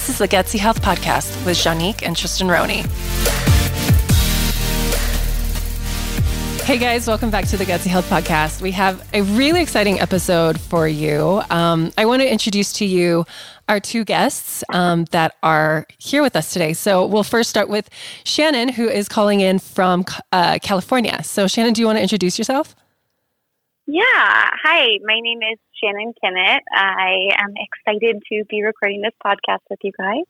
This is the Gutsy Health Podcast with Janique and Tristan Roney. Hey guys, welcome back to the Gutsy Health Podcast. We have a really exciting episode for you. Um, I want to introduce to you our two guests um, that are here with us today. So we'll first start with Shannon, who is calling in from uh, California. So, Shannon, do you want to introduce yourself? Yeah. Hi, my name is Shannon Kennett. I am excited to be recording this podcast with you guys.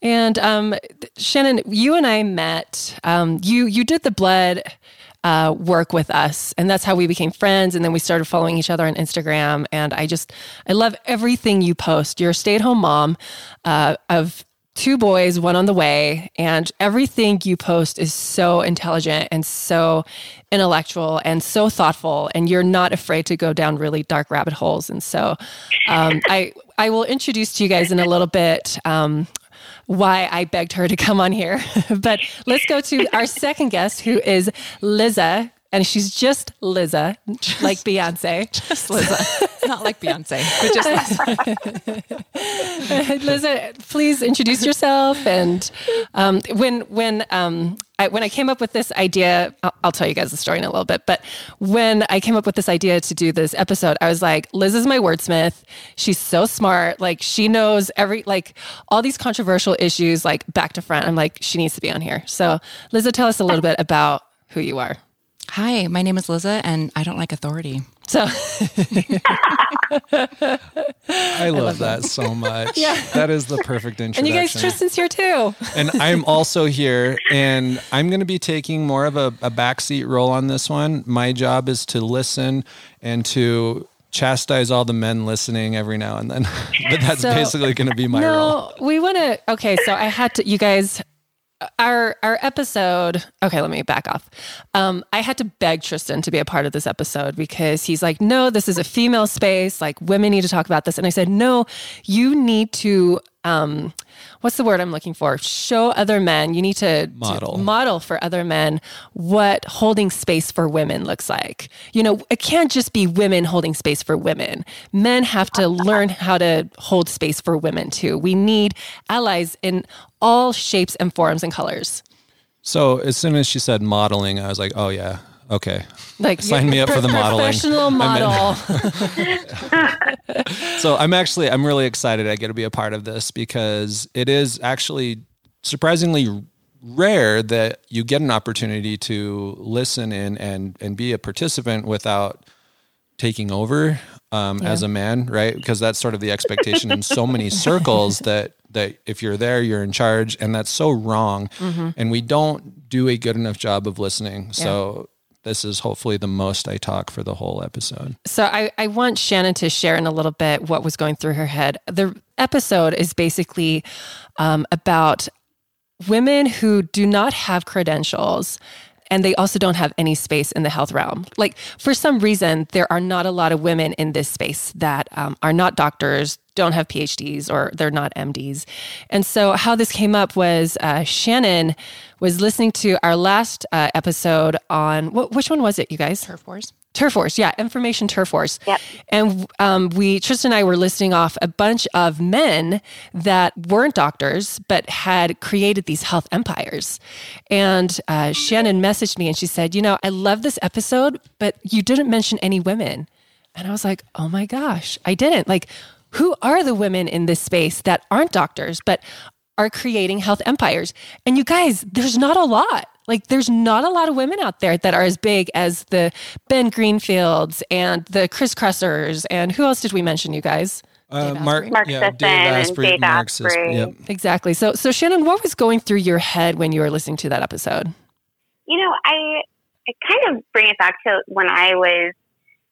And um, Shannon, you and I met. Um, you you did the blood uh, work with us. And that's how we became friends. And then we started following each other on Instagram. And I just, I love everything you post. You're a stay at home mom uh, of two boys, one on the way. And everything you post is so intelligent and so intellectual and so thoughtful. And you're not afraid to go down really dark rabbit holes. And so um, I, I will introduce to you guys in a little bit um, why I begged her to come on here. but let's go to our second guest, who is Liza. And she's just Liza, just, like Beyonce. Just Liza. Not like Beyonce, but just Liza. Liza, please introduce yourself. And um, when when um, I, when I came up with this idea, I'll, I'll, tell you guys the story in a little bit. But when I came up with this idea to do this episode, I was like, Liz is my wordsmith. She's so smart. Like she knows every like all these controversial issues, like back to front. I'm like, she needs to be on here. So, Liza, tell us a little bit about who you are. Hi, my name is Liza, and I don't like authority. So I love that so much. Yeah. That is the perfect introduction. And you guys, Tristan's here too. and I'm also here, and I'm going to be taking more of a, a backseat role on this one. My job is to listen and to chastise all the men listening every now and then. but that's so, basically going to be my no, role. We want to. Okay, so I had to. You guys, our our episode okay let me back off. Um, i had to beg tristan to be a part of this episode because he's like no this is a female space. Like women need to talk about this. And i said no you need to um, what's the word I'm looking for? Show other men. You need to model. to model for other men what holding space for women looks like. You know, it can't just be women holding space for women. Men have to learn how to hold space for women too. We need allies in all shapes and forms and colors. So as soon as she said modeling, I was like, oh yeah, Okay. Like sign me up for the modeling. Professional model. so I'm actually I'm really excited I get to be a part of this because it is actually surprisingly rare that you get an opportunity to listen in and and be a participant without taking over um, yeah. as a man, right? Because that's sort of the expectation in so many circles that that if you're there, you're in charge, and that's so wrong. Mm-hmm. And we don't do a good enough job of listening. Yeah. So this is hopefully the most I talk for the whole episode. So I, I want Shannon to share in a little bit what was going through her head. The episode is basically um, about women who do not have credentials and they also don't have any space in the health realm. Like for some reason, there are not a lot of women in this space that um, are not doctors, don't have PhDs, or they're not MDs. And so, how this came up was uh, Shannon was listening to our last uh, episode on wh- which one was it, you guys? Turf Wars. Turf Wars, yeah, information Turf Wars. Yep. And um, we, Tristan and I were listing off a bunch of men that weren't doctors, but had created these health empires. And uh, Shannon messaged me and she said, You know, I love this episode, but you didn't mention any women. And I was like, Oh my gosh, I didn't. Like, who are the women in this space that aren't doctors, but are creating health empires? And you guys, there's not a lot. Like, there's not a lot of women out there that are as big as the Ben Greenfields and the Chris Kressers. And who else did we mention, you guys? Uh, Mark, Mark yeah, Dave Asprey, and Dave Asprey. Yep. Exactly. So, so Shannon, what was going through your head when you were listening to that episode? You know, I, I kind of bring it back to when I was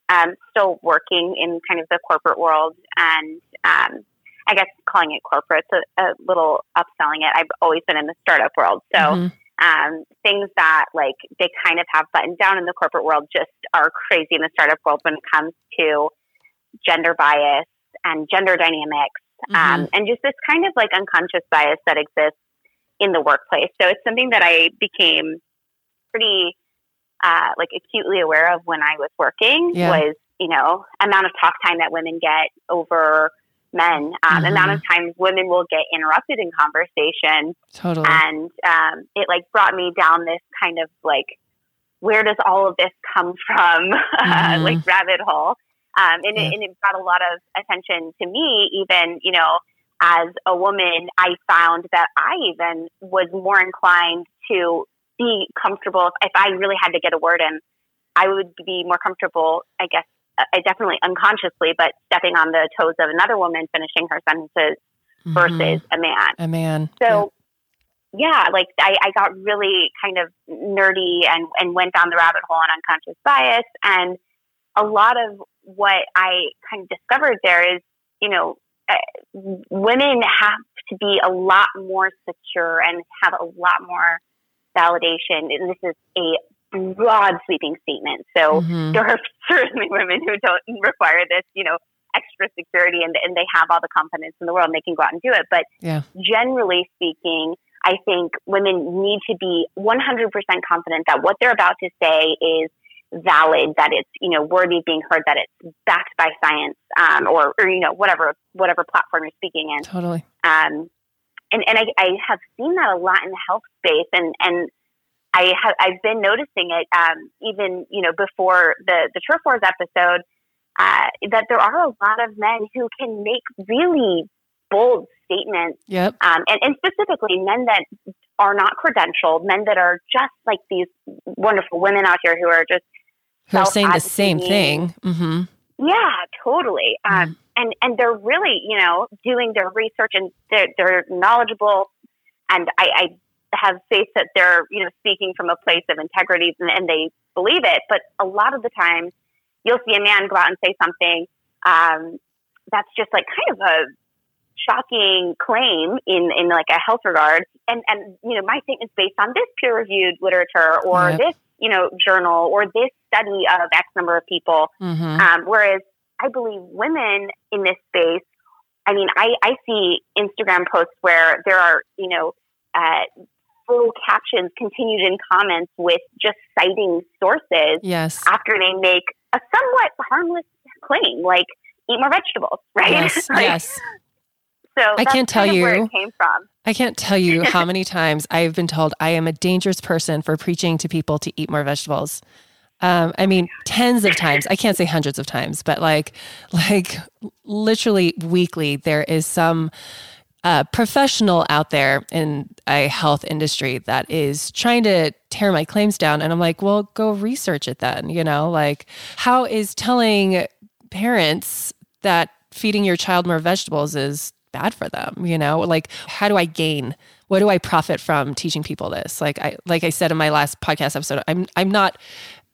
um, still working in kind of the corporate world, and um, I guess calling it corporate, a, a little upselling it. I've always been in the startup world, so. Mm-hmm um, things that like they kind of have buttoned down in the corporate world just are crazy in the startup world when it comes to gender bias and gender dynamics mm-hmm. um, and just this kind of like unconscious bias that exists in the workplace. So it's something that I became pretty uh, like acutely aware of when I was working yeah. was you know amount of talk time that women get over men. Um, The amount of times women will get interrupted in conversation, Totally. and um, it like brought me down this kind of like, where does all of this come from? Mhm. like rabbit hole. Um, and, Yeah. it, and it brought a lot of attention to me, even, you know, as a woman, I found that I even was more inclined to be comfortable. If, if I really had to get a word in, I would be more comfortable, I guess, I definitely unconsciously, but stepping on the toes of another woman finishing her sentences Mhm. versus a man. a man. So, yeah, like I, I got really kind of nerdy and, and went down the rabbit hole on unconscious bias. And a lot of what I kind of discovered there is, you know, uh, women have to be a lot more secure and have a lot more validation. And this is a broad sweeping statement. So, Mhm. there are certainly women who don't require this, you know, extra security and, and they have all the confidence in the world and they can go out and do it. But Yeah. generally speaking, I think women need to be 100% confident that what they're about to say is valid, that it's, you know, worthy of being heard, that it's backed by science, um, or, or, you know, whatever, whatever platform you're speaking in. Totally. Um, and and I, I have seen that a lot in the health space, and and I have I've been noticing it um, even you know before the the turf wars episode uh, that there are a lot of men who can make really bold statements, Yep. um, and and specifically men that are not credentialed, men that are just like these wonderful women out here who are just Who are saying the same thing. hmm yeah, totally. Um, and and they're really, you know, doing their research and they're they're knowledgeable. And I, I have faith that they're, you know, speaking from a place of integrity and, and they believe it. But a lot of the times, you'll see a man go out and say something um, that's just like kind of a shocking claim in in like a health regard. And and you know, my statement's based on this peer reviewed literature or Yep. this you know journal or this study of X number of people. hmm Um, whereas I believe women in this space, I mean, I, I see Instagram posts where there are, you know, uh, full captions continued in comments with just citing sources Yes. after they make a somewhat harmless claim, like eat more vegetables, right? Yes. Like, yes. So I can't tell of where you. it came from. I can't tell you how many times I've been told I am a dangerous person for preaching to people to eat more vegetables. Um, I mean, tens of times. I can't say hundreds of times, but like, like literally weekly, there is some uh, professional out there in a health industry that is trying to tear my claims down, and I'm like, well, go research it then. You know, like, how is telling parents that feeding your child more vegetables is bad for them you know like how do i gain what do i profit from teaching people this like i like i said in my last podcast episode i'm i'm not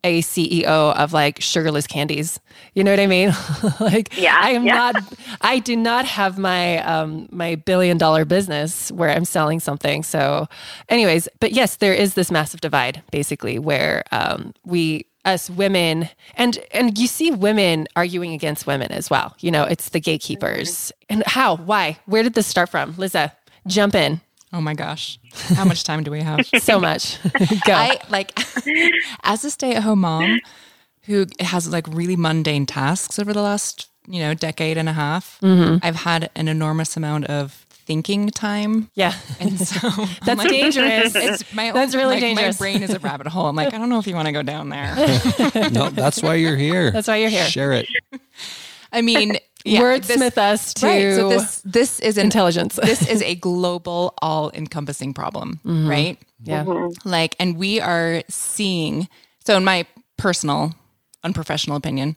a ceo of like sugarless candies. You know what i mean? Like Yeah, i am yeah. not i do not have my um my billion dollar business where i'm selling something. So anyways but yes there is this massive divide basically where um we us women and and you see women arguing against women as well. You know it's the gatekeepers. And how? Why? Where did this start from? Liza jump in Oh my gosh. How much time do we have? so much go I like as a stay-at-home mom who has like really mundane tasks over the last, you know, decade and a half. Mm-hmm. I've had an enormous amount of thinking time. yeah And so that's like, dangerous It's my That's really like, dangerous. My brain is a rabbit hole. I'm like, I don't know if you want to go down there. no, that's why you're here. That's why you're here. Share it. I mean, yeah, wordsmith us to right. So this this is an intelligence this is a global, all encompassing problem, mm-hmm. right? yeah mm-hmm. Like, and we are seeing, so in my personal, unprofessional opinion,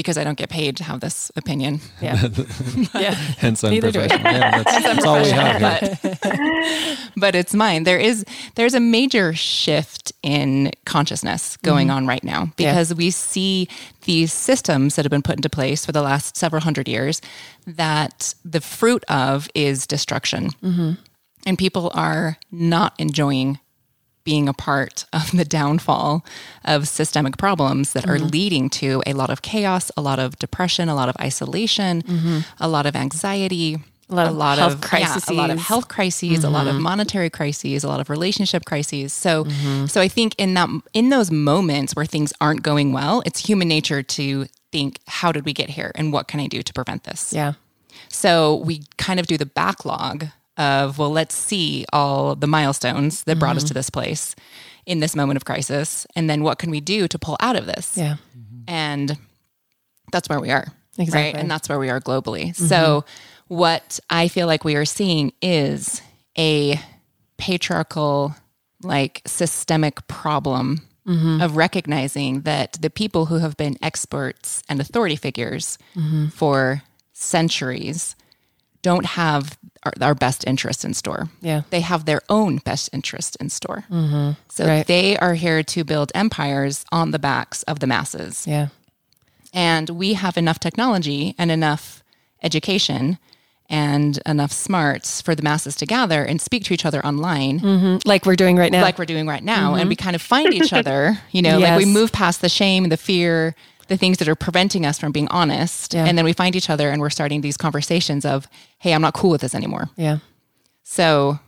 because I don't get paid to have this opinion, yeah yeah Hence Neither do we. unprofessional. Yeah, that's, that's all we have here. but it's mine. There is there's a major shift in consciousness going mm-hmm. on right now because we see these systems that have been put into place for the last several hundred years that the fruit of is destruction. Mm-hmm. And people are not enjoying being a part of the downfall of systemic problems that are mm-hmm. leading to a lot of chaos, a lot of depression, a lot of isolation, mm-hmm. a lot of anxiety, a lot of health yeah, a lot of crises. health crises, a lot of mm-hmm. monetary crises, a lot of relationship crises. So, so I think in that in those moments where things aren't going well, it's human nature to think, how did we get here, and what can I do to prevent this? yeah So we kind of do the backlog of, well, let's see all the milestones that brought us to mm-hmm. this place in this moment of crisis. And then what can we do to pull out of this? Yeah. Mm-hmm. And that's where we are. Exactly. Right. And that's where we are globally. Mm-hmm. So, what I feel like we are seeing is a patriarchal, like systemic problem of recognizing that the people who have been experts and authority figures for centuries don't have our, our best interest in store. Yeah. They have their own best interest in store. Mm-hmm. So Right. they are here to build empires on the backs of the masses. Yeah. And we have enough technology and enough education and enough smarts for the masses to gather and speak to each other online mm-hmm. Like we're doing right now. like we're doing right now and we mm-hmm. kind of find each other you know like we move past the shame and the fear the things that are preventing us from being honest Yeah. and then we find each other and we're starting these conversations of hey i'm not cool with this anymore yeah. so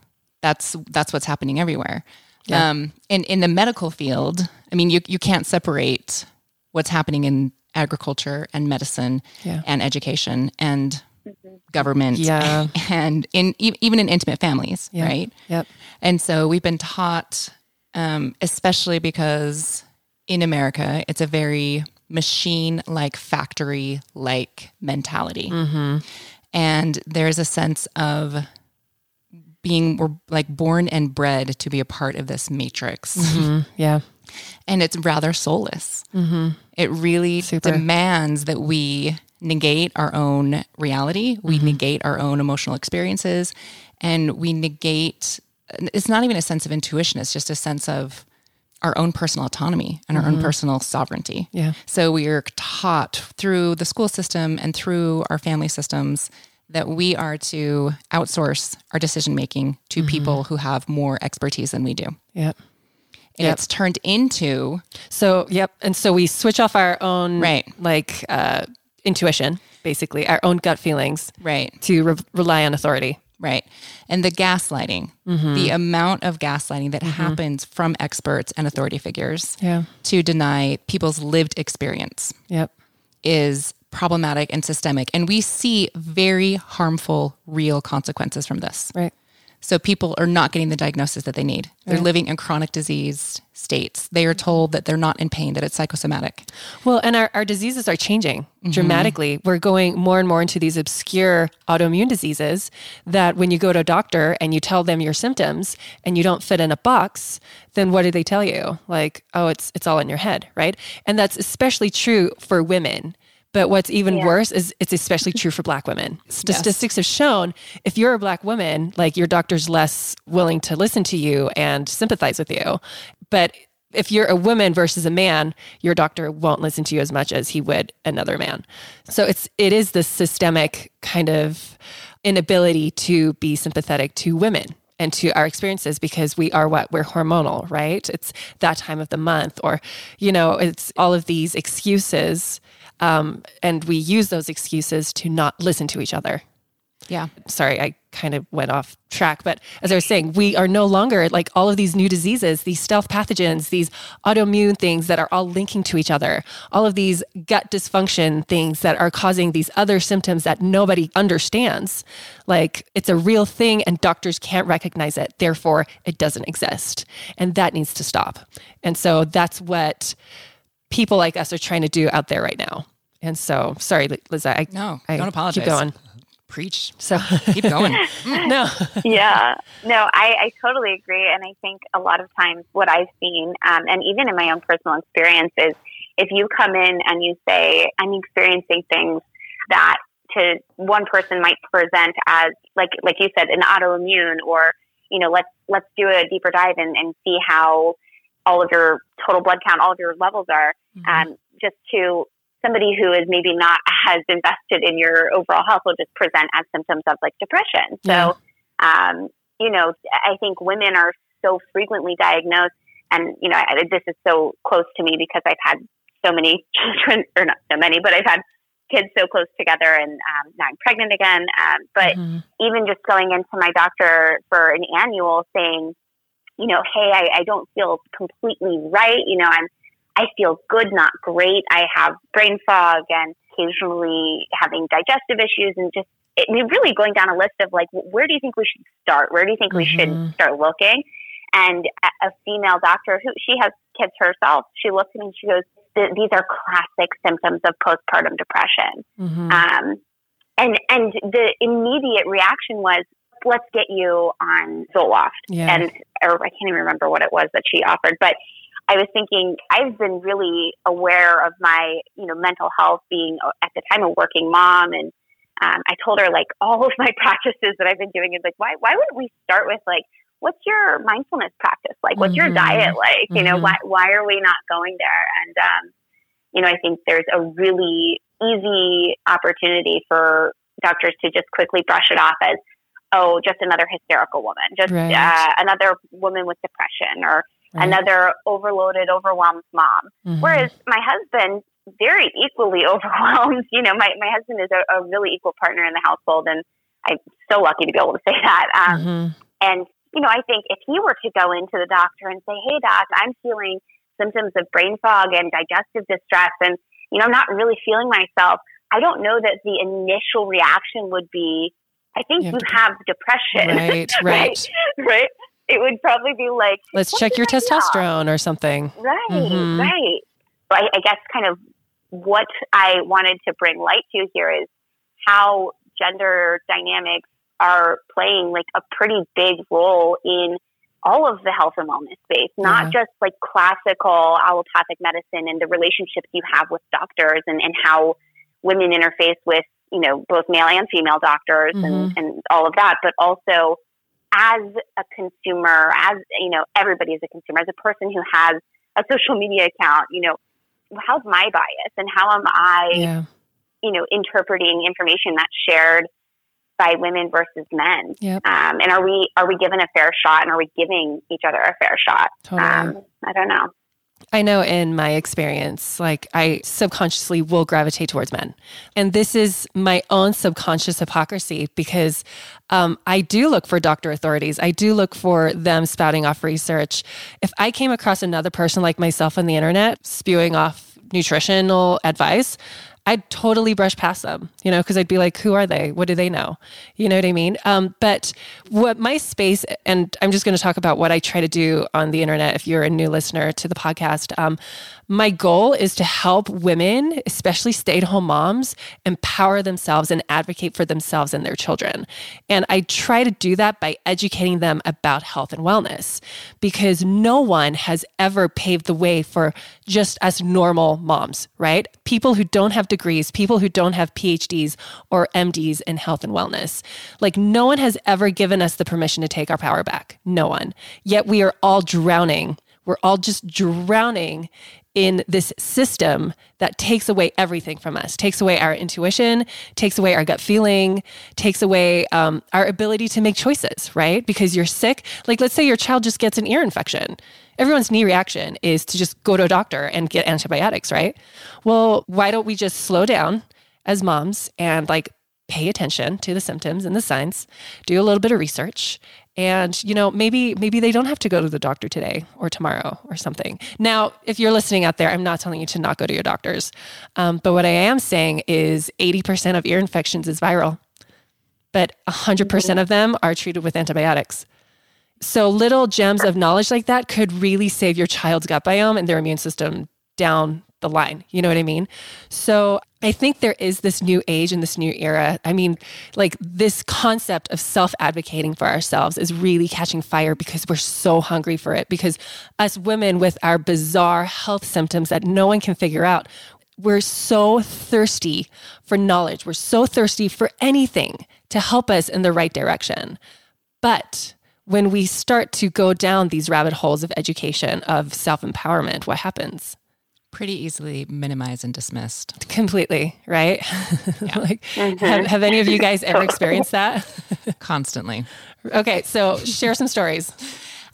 that's that's what's happening everywhere Yeah. um in in the medical field i mean you you can't separate what's happening in agriculture and medicine Yeah. and education and government Yeah. and in e- even in intimate families Yeah. right Yep. and so we've been taught, um, especially because in America, it's a very machine like, factory like mentality. Mm-hmm. And there's a sense of being, we're like born and bred to be a part of this matrix. Mm-hmm. Yeah. And it's rather soulless. Mm-hmm. It really Super. demands that we negate our own reality, we negate our own emotional experiences, and we negate. It's not even a sense of intuition; it's just a sense of our own personal autonomy and our own personal sovereignty. Yeah. So we are taught through the school system and through our family systems that we are to outsource our decision making to people who have more expertise than we do. Yep. And Yep. it's turned into So, yep. And so we switch off our own, Right. like, uh, intuition, basically, our own gut feelings right. to re- rely on authority. Right. And the gaslighting, mm-hmm. the amount of gaslighting that mm-hmm. happens from experts and authority figures Yeah. to deny people's lived experience Yep. is problematic and systemic. And we see very harmful, real consequences from this. Right. So people are not getting the diagnosis that they need. They're living in chronic disease states. They are told that they're not in pain, that it's psychosomatic. Well, and our, our diseases are changing mm-hmm. dramatically. We're going more and more into these obscure autoimmune diseases that when you go to a doctor and you tell them your symptoms and you don't fit in a box, then what do they tell you? Like, oh, it's it's all in your head, right? And that's especially true for women. But what's even worse is it's especially true for black women. Statistics have shown if you're a black woman, like your doctor's less willing to listen to you and sympathize with you. But if you're a woman versus a man, your doctor won't listen to you as much as he would another man. So it's it is this systemic kind of inability to be sympathetic to women and to our experiences because we are what we're hormonal, right? It's that time of the month, or you know, it's all of these excuses, um, and we use those excuses to not listen to each other Yeah. sorry, I kind of went off track, but as I was saying, we are no longer like all of these new diseases, these stealth pathogens, these autoimmune things that are all linking to each other, all of these gut dysfunction things that are causing these other symptoms that nobody understands. Like it's a real thing and doctors can't recognize it. Therefore, it doesn't exist. And that needs to stop. And so that's what people like us are trying to do out there right now. And so, sorry, Liz, I, No, I don't apologize. Keep going. Preach. So, Keep going. no. yeah, no, I, I totally agree. And I think a lot of times what I've seen, um, and even in my own personal experience, is if you come in and you say, I'm experiencing things that to one person might present as, like, like you said, an autoimmune, or, you know, let's, let's do a deeper dive and, and see how all of your total blood count, all of your levels are, um, just to somebody who is maybe not as invested in your overall health will just present as symptoms of like depression. So, um, you know, I think women are so frequently diagnosed, and you know, I, this is so close to me because I've had so many children, or not so many, but I've had kids so close together, and um, now I'm pregnant again. Um, but Mhm. even just going into my doctor for an annual, saying, you know, hey, I, I don't feel completely right. You know, I'm I feel good, not great. I have brain fog and occasionally having digestive issues and just it, really going down a list of like, where do you think we should start? Where do you think we Mm-hmm. should start looking? And a, a female doctor who she has kids herself, she looks at me and she goes, "These are classic symptoms of postpartum depression." Mhm. Um, and and the immediate reaction was, "Let's get you on Zoloft." Yeah. And or I can't even remember what it was that she offered, but I was thinking I've been really aware of my you know mental health being at the time a working mom, and um, I told her like all of my practices that I've been doing is like why why wouldn't we start with like what's your mindfulness practice like what's your Mhm. diet like you know Mhm. why why are we not going there and um, you know I think there's a really easy opportunity for doctors to just quickly brush it off as oh just another hysterical woman just Right. uh, another woman with depression or Right. another overloaded overwhelmed mom Mhm. Whereas my husband, very equally overwhelmed. You know, my, my husband is a, a really equal partner in the household, and I'm so lucky to be able to say that. Um, Mhm. And, you know, I think if he were to go into the doctor and say, hey, doc, I'm feeling symptoms of brain fog and digestive distress, and, you know, I'm not really feeling myself, I don't know that the initial reaction would be, I think You you, have have depression. Right, right. right. It would probably be like, Let's check your going on?" testosterone or something. Right, Mhm. right. So I, I guess kind of what I wanted to bring light to here is how gender dynamics are playing like a pretty big role in all of the health and wellness space, not just like classical allopathic medicine and the relationships you have with doctors and, and how women interface with, you know, both male and female doctors and, and all of that, but also as a consumer, as, you know, everybody is a consumer, as a person who has a social media account, you know, how's my bias and how am I, Yeah. you know, interpreting information that's shared by women versus men? Yep. Um, and are we are we given a fair shot and are we giving each other a fair shot? Totally. Um, I don't know. I know in my experience, like I subconsciously will gravitate towards men. And this is my own subconscious hypocrisy because um, I do look for doctor authorities. I do look for them spouting off research. If I came across another person like myself on the internet spewing off nutritional advice, I'd totally brush past them, you know, because I'd be like, who are they? What do they know? You know what I mean? Um, but what my space, and I'm just going to talk about what I try to do on the internet if you're a new listener to the podcast. Um, my goal is to help women, especially stay at home moms, empower themselves and advocate for themselves and their children. And I try to do that by educating them about health and wellness because no one has ever paved the way for just us normal moms, right? People who don't have degrees, people who don't have PhDs or MDs in health and wellness. Like, no one has ever given us the permission to take our power back. No one. Yet we are all drowning. We're all just drowning in this system that takes away everything from us, takes away our intuition, takes away our gut feeling, takes away um, our ability to make choices, right? Because you're sick. Like, let's say your child just gets an ear infection. Everyone's knee reaction is to just go to a doctor and get antibiotics, right? Well, why don't we just slow down as moms and like pay attention to the symptoms and the signs, do a little bit of research, and you know maybe maybe they don't have to go to the doctor today or tomorrow or something. Now, if you're listening out there, I'm not telling you to not go to your doctors, um, but what I am saying is 80% of ear infections is viral, but 100% of them are treated with antibiotics. So little gems of knowledge like that could really save your child's gut biome and their immune system down the line. You know what I mean? So I think there is this new age and this new era. I mean, like this concept of self advocating for ourselves is really catching fire because we're so hungry for it. Because us women with our bizarre health symptoms that no one can figure out, we're so thirsty for knowledge. We're so thirsty for anything to help us in the right direction. But when we start to go down these rabbit holes of education, of self empowerment, what happens? Pretty easily minimized and dismissed. Completely, right? like, mm-hmm. have, have any of you guys ever experienced that? Constantly. okay, so share some stories.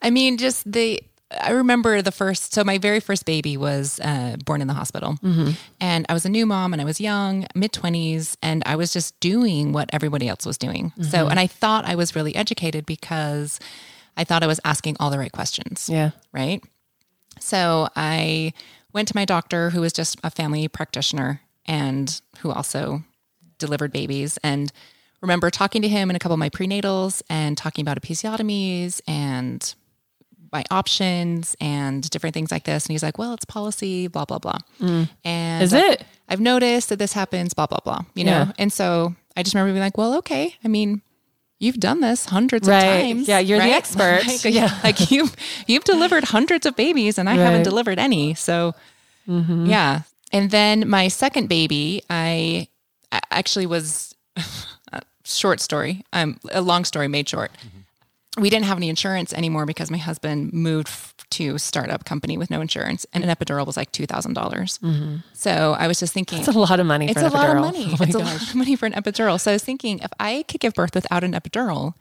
I mean, just the. I remember the first. So my very first baby was uh, born in the hospital, mm-hmm. and I was a new mom, and I was young, mid twenties, and I was just doing what everybody else was doing. So, mm-hmm. and I thought I was really educated because I thought I was asking all the right questions. Yeah. Right. So I went to my doctor, who was just a family practitioner and who also delivered babies, and remember talking to him in a couple of my prenatals and talking about episiotomies and my options and different things like this. And he's like, well, it's policy, blah, blah, blah. Mm. And is it? I've noticed that this happens, blah, blah, blah, you yeah. know? And so I just remember being like, well, okay. I mean, you've done this hundreds right. of times. Yeah, you're right? the expert. like, yeah, like you've you've delivered hundreds of babies, and I right. haven't delivered any. So, mm-hmm. yeah. And then my second baby, I actually was short story. Um, a long story made short. Mm-hmm. We didn't have any insurance anymore because my husband moved to startup company with no insurance, and an epidural was like two thousand dollars. Mm-hmm. So I was just thinking, it's a lot of money. It's a lot of money. Oh it's gosh. a lot of money for an epidural. So I was thinking, if I could give birth without an epidural,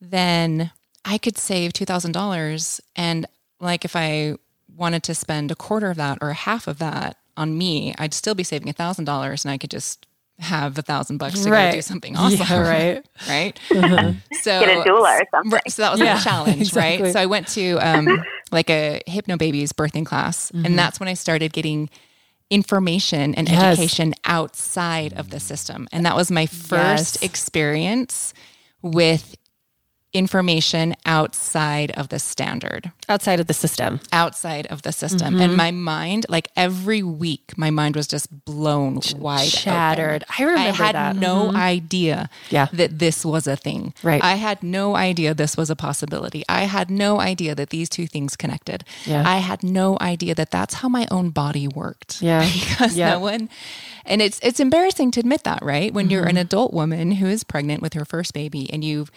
then I could save two thousand dollars. And like if I wanted to spend a quarter of that or a half of that on me, I'd still be saving a thousand dollars, and I could just have a thousand bucks to right. go do something awesome. Yeah, right. right. Uh-huh. So get a doula or something. Right, so that was yeah, a challenge, exactly. right? So I went to um, like a Hypnobabies birthing class, mm-hmm. and that's when I started getting information and yes. education outside of the system, and that was my first yes. experience with information outside of the standard, outside of the system, outside of the system. Mm-hmm. And my mind, like every week, my mind was just blown wide shattered. Open. I remember I had that. no mm-hmm. idea yeah. that this was a thing. Right. I had no idea this was a possibility. I had no idea that these two things connected. Yeah. I had no idea that that's how my own body worked. Yeah. because yeah. no one and it's it's embarrassing to admit that, right? When mm-hmm. you're an adult woman who is pregnant with her first baby and you've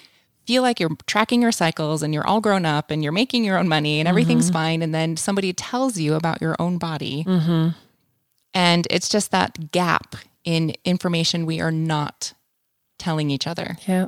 feel like you're tracking your cycles and you're all grown up and you're making your own money and everything's mm-hmm. fine. And then somebody tells you about your own body. Mm-hmm. And it's just that gap in information we are not telling each other. Yeah.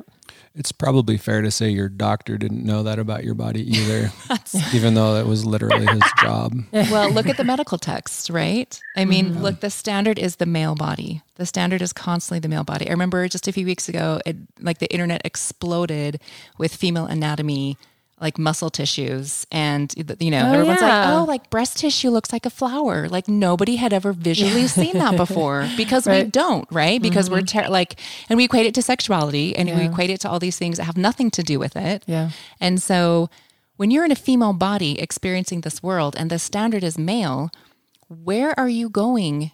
It's probably fair to say your doctor didn't know that about your body either, even though that was literally his job. Well, look at the medical texts, right? I mean, mm-hmm. look, the standard is the male body. The standard is constantly the male body. I remember just a few weeks ago, it, like the internet exploded with female anatomy like muscle tissues and you know oh, everyone's yeah. like oh like breast tissue looks like a flower. Like nobody had ever visually seen that before because right. we don't right? Because mm-hmm. we're ter- like and we equate it to sexuality and yeah. we equate it to all these things that have nothing to do with it. Yeah. And so when you're in a female body experiencing this world and the standard is male where are you going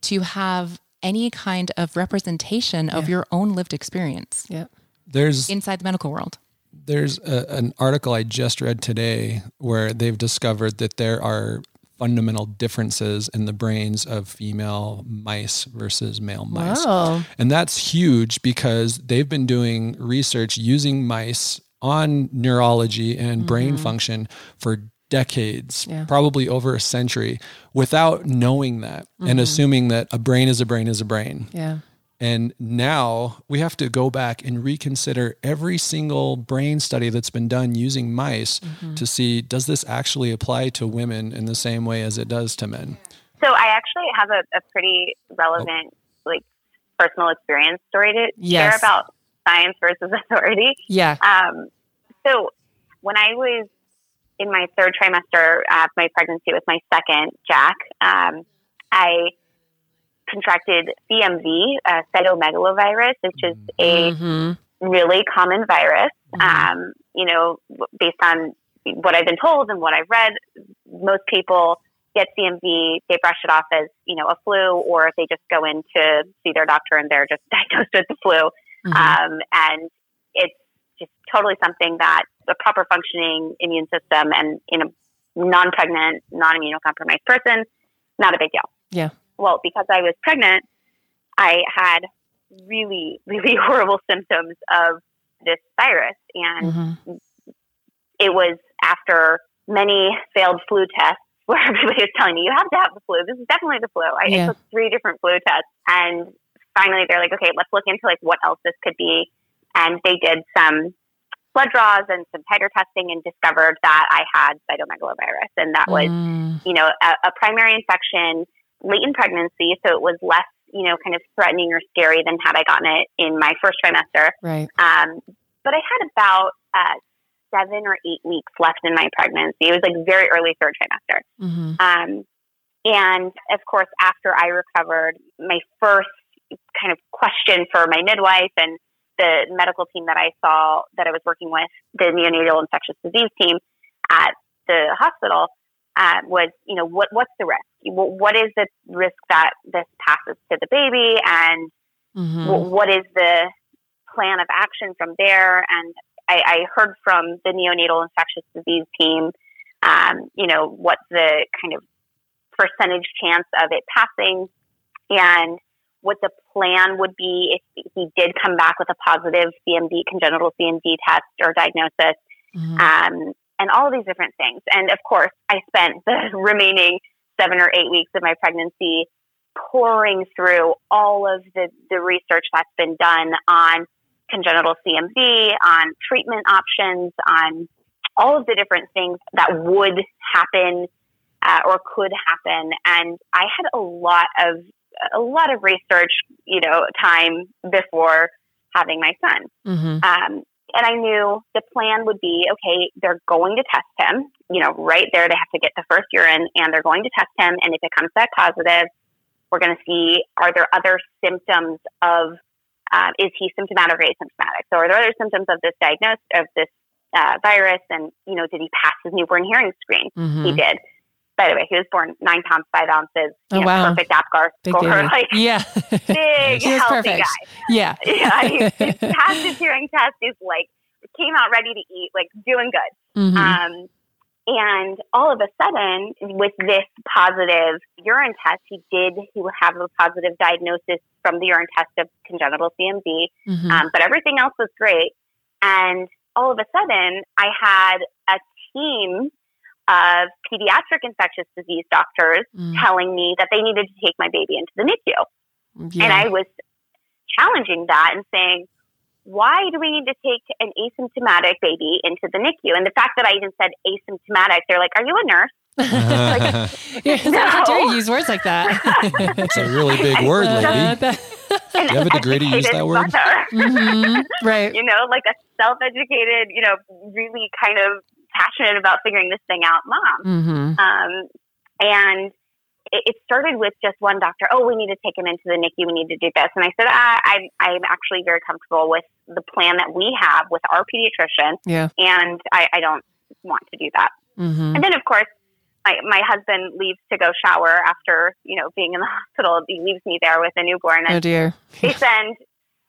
to have any kind of representation of your own lived experience? Yeah. There's inside the medical world there's a, an article I just read today where they've discovered that there are fundamental differences in the brains of female mice versus male mice. Wow. And that's huge because they've been doing research using mice on neurology and mm-hmm. brain function for decades, yeah. probably over a century, without knowing that mm-hmm. and assuming that a brain is a brain is a brain. Yeah. And now we have to go back and reconsider every single brain study that's been done using mice mm-hmm. to see does this actually apply to women in the same way as it does to men? So I actually have a, a pretty relevant, oh. like personal experience story to yes. share about science versus authority. Yeah. Um, so when I was in my third trimester of my pregnancy with my second, Jack, um, I contracted CMV, uh, cytomegalovirus, which is a mm-hmm. really common virus. Mm-hmm. Um, you know, based on what I've been told and what I've read, most people get CMV, they brush it off as, you know, a flu, or they just go in to see their doctor and they're just diagnosed with the flu. Mm-hmm. Um, and it's just totally something that a proper functioning immune system and in a non-pregnant, non-immunocompromised person, not a big deal. Yeah well, because I was pregnant, I had really, really horrible symptoms of this virus. And mm-hmm. it was after many failed flu tests where everybody was telling me, you have to have the flu. This is definitely the flu. I, yeah. took three different flu tests. And finally, they're like, okay, let's look into like what else this could be. And they did some blood draws and some titer testing and discovered that I had cytomegalovirus. And that was, mm. you know, a, a primary infection late in pregnancy, so it was less, you know, kind of threatening or scary than had I gotten it in my first trimester. Right. Um, but I had about uh, seven or eight weeks left in my pregnancy. It was like very early third trimester. Mm-hmm. Um, and of course, after I recovered, my first kind of question for my midwife and the medical team that I saw that I was working with, the neonatal infectious disease team at the hospital, uh, was, you know, what what's the risk? What is the risk that this passes to the baby, and mm-hmm. what is the plan of action from there? And I, I heard from the neonatal infectious disease team, um, you know, what the kind of percentage chance of it passing, and what the plan would be if he did come back with a positive CMV, congenital CMV test or diagnosis. Mm-hmm. Um, and all of these different things. And of course, I spent the remaining seven or eight weeks of my pregnancy pouring through all of the, the research that's been done on congenital CMV, on treatment options, on all of the different things that would happen uh, or could happen. And I had a lot of a lot of research, you know, time before having my son. Mm-hmm. Um, and I knew the plan would be okay, they're going to test him, you know, right there. They have to get the first urine and they're going to test him. And if it comes back positive, we're going to see are there other symptoms of, uh, is he symptomatic or asymptomatic? So are there other symptoms of this diagnosis, of this uh, virus? And, you know, did he pass his newborn hearing screen? Mm-hmm. He did. By the way, he was born nine pounds, five ounces. Oh, know, wow. Perfect APGAR score. Like, yeah. big, healthy perfect. guy. Yeah. yeah. He, he passed his hearing test. He's like, came out ready to eat, like doing good. Mm-hmm. Um, and all of a sudden, with this positive urine test, he did, he would have a positive diagnosis from the urine test of congenital CMV. Mm-hmm. Um, but everything else was great. And all of a sudden, I had a team of pediatric infectious disease doctors mm. telling me that they needed to take my baby into the NICU. Yeah. And I was challenging that and saying, why do we need to take an asymptomatic baby into the NICU? And the fact that I even said asymptomatic, they're like, are you a nurse? like, yeah, no. How dare you use words like that? it's a really big word, lady. Do you have a degree to use that word? Mm-hmm. Right. You know, like a self-educated, you know, really kind of passionate about figuring this thing out mom. Mm-hmm. Um, and it, it, started with just one doctor. Oh, we need to take him into the NICU. We need to do this. And I said, ah, I, I'm actually very comfortable with the plan that we have with our pediatrician. Yeah. And I, I don't want to do that. Mm-hmm. And then, of course, my, my husband leaves to go shower after, you know, being in the hospital. He leaves me there with a newborn. And oh, dear. they send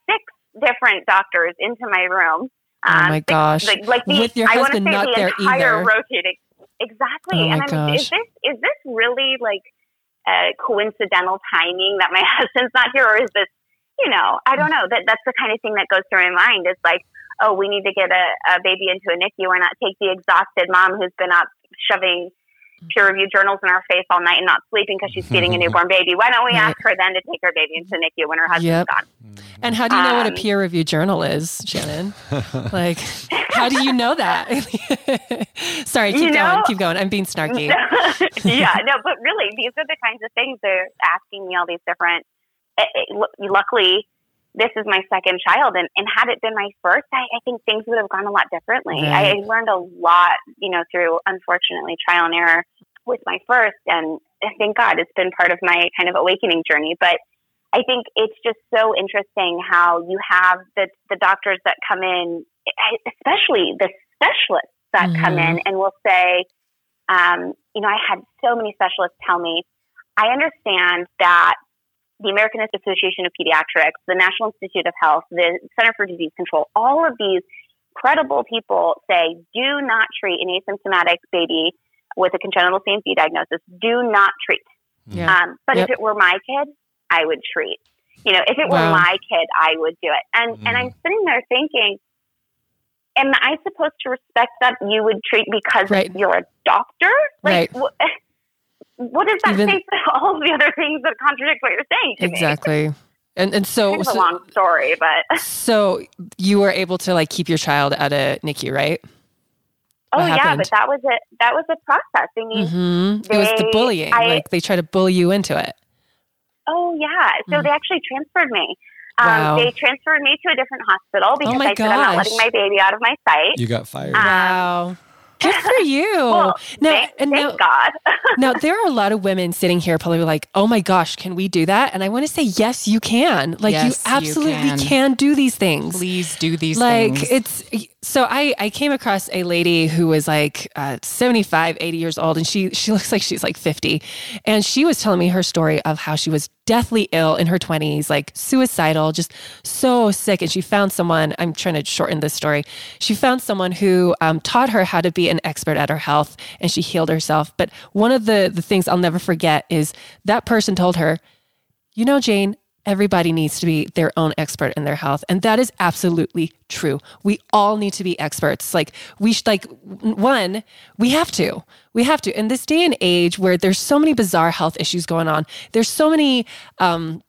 six different doctors into my room um, oh my gosh! Like, like the, With your husband I not the there entire either. rotating. Exactly. Oh and I mean, is this is this really like uh, coincidental timing that my husband's not here, or is this, you know, I don't know. That that's the kind of thing that goes through my mind. It's like, oh, we need to get a, a baby into a NICU, or not take the exhausted mom who's been up shoving peer reviewed journals in our face all night and not sleeping because she's feeding a newborn baby. Why don't we ask her then to take her baby into NICU when her husband's yep. gone? And how do you know um, what a um, peer reviewed journal is, Shannon? like, how do you know that? Sorry, keep going, know, keep going. I'm being snarky. yeah, no, but really, these are the kinds of things they're asking me all these different. It, eh, it, eh, luckily, this is my second child and, and had it been my first I, I think things would have gone a lot differently right. I, I learned a lot you know through unfortunately trial and error with my first and thank god it's been part of my kind of awakening journey but i think it's just so interesting how you have the the doctors that come in especially the specialists that mm-hmm. come in and will say um, you know i had so many specialists tell me i understand that the American Association of Pediatrics, the National Institute of Health, the Center for Disease Control, all of these credible people say do not treat an asymptomatic baby with a congenital CMV diagnosis. Do not treat. Yeah. Um, but yep. if it were my kid, I would treat. You know, if it wow. were my kid, I would do it. And mm. and I'm sitting there thinking, am I supposed to respect that you would treat because right. you're a doctor? Like, right. what does that Even, say for all the other things that contradict what you're saying exactly me? and and so it's a long story but so you were able to like keep your child at a NICU right what oh happened? yeah but that was it. that was a process I mean, mm-hmm. they, it was the bullying I, like they try to bully you into it oh yeah so mm. they actually transferred me um, wow. They transferred me to a different hospital because oh I said I'm not letting my baby out of my sight. You got fired. Um, wow. Good for you. Well, now, thank, and thank God. now there are a lot of women sitting here probably like, "Oh my gosh, can we do that?" And I want to say, yes, you can. Like Yes, you you absolutely can. can. do these things. Please do these things. like things. it's so I I came across a lady who was like uh, 75 80 years old and she she looks like she's like 50 and she was telling me her story of how she was deathly ill in her 20s like suicidal just so sick. And she found someone I'm trying to shorten this story. She found someone who um, taught her how to be an expert at her health and she healed herself. But one of the the things I'll never forget is that person told her you know, Jane, everybody needs to be their own expert in their health. And that is absolutely true. We all need to be experts. Like, we should, like, one, we have to. We have to. In this day and age where there's so many bizarre health issues going on, there's so many, um,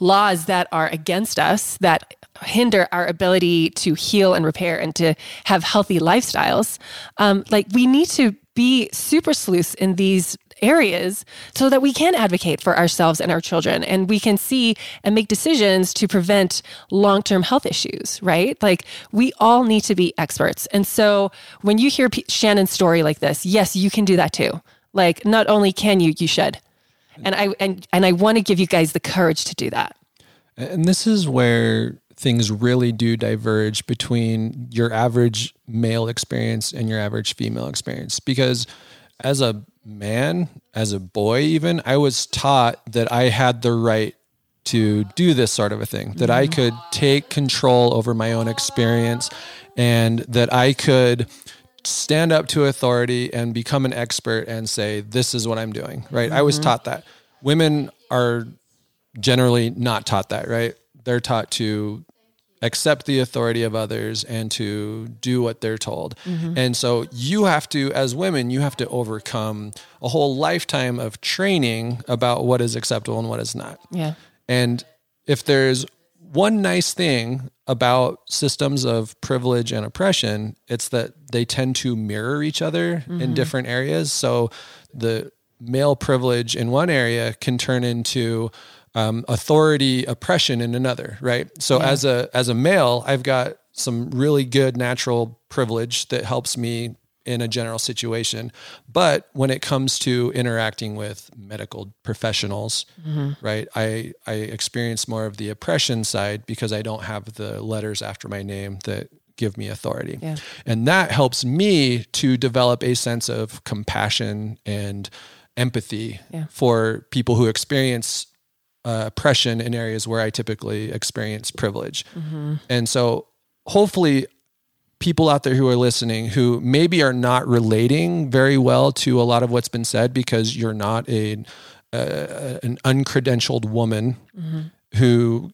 laws that are against us that hinder our ability to heal and repair and to have healthy lifestyles. Um, like we need to be super sleuths in these areas so that we can advocate for ourselves and our children. And we can see and make decisions to prevent long-term health issues right? Like we all need to be experts. And so when you hear P- shannon's story like this yes you can do that too. Like not only can you you should. And i and, and i want to give you guys the courage to do that. And this is where things really do diverge between your average male experience and your average female experience. Because as a man, as a boy, even, I was taught that I had the right to do this sort of a thing, that I mm. could take control over my own experience and that I could stand up to authority and become an expert and say, this is what I'm doing, right? I was mm-hmm. taught that. Women are generally not taught that, right? They're taught to accept the authority of others and to do what they're told. Mm-hmm. And so you have to, as women, you have to overcome a whole lifetime of training about what is acceptable and what is not. yeah And if there's one nice thing about systems of privilege and oppression, it's that they tend to mirror each other in mm-hmm. different areas. So the male privilege in one area can turn into um, authority oppression in another, right? So as a as a male, I've got some really good natural privilege that helps me in a general situation. But when it comes to interacting with medical professionals, right, I, I experience more of the oppression side because I don't have the letters after my name that give me authority. Yeah. And that helps me to develop a sense of compassion and empathy Yeah. for people who experience uh, oppression in areas where I typically experience privilege. And so hopefully people out there who are listening who maybe are not relating very well to a lot of what's been said because you're not a uh, an uncredentialed woman who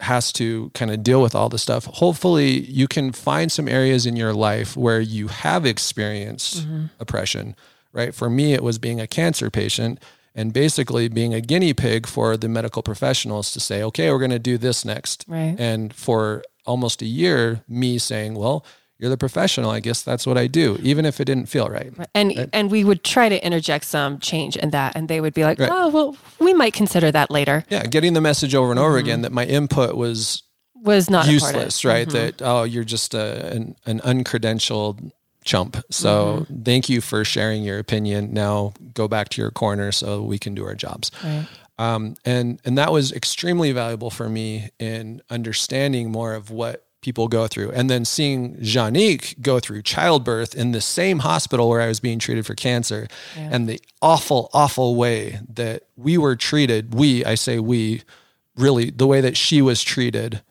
has to kind of deal with all this stuff. Hopefully, you can find some areas in your life where you have experienced oppression, right? For me, it was being a cancer patient and basically being a guinea pig for the medical professionals to say, okay, we're going to do this next. Right. And for almost a year, me saying, well, you're the professional. I guess that's what I do, even if it didn't feel right. and and we would try to interject some change in that and they would be like Right. oh well we might consider that later Yeah, getting the message over and over mm-hmm. again that my input was was not important. useless, right? Mm-hmm. That oh, you're just a, an an uncredentialed chump. So thank you for sharing your opinion. Now go back to your corner so we can do our jobs. Right. Um, and and that was extremely valuable for me in understanding more of what people go through, and then seeing Janique go through childbirth in the same hospital where I was being treated for cancer, and the awful, awful way that we were treated. We, I say we, really the way that she was treated,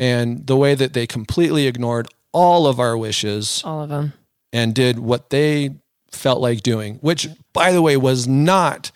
and the way that they completely ignored all of our wishes all of them and did what they felt like doing, which, by the way, was not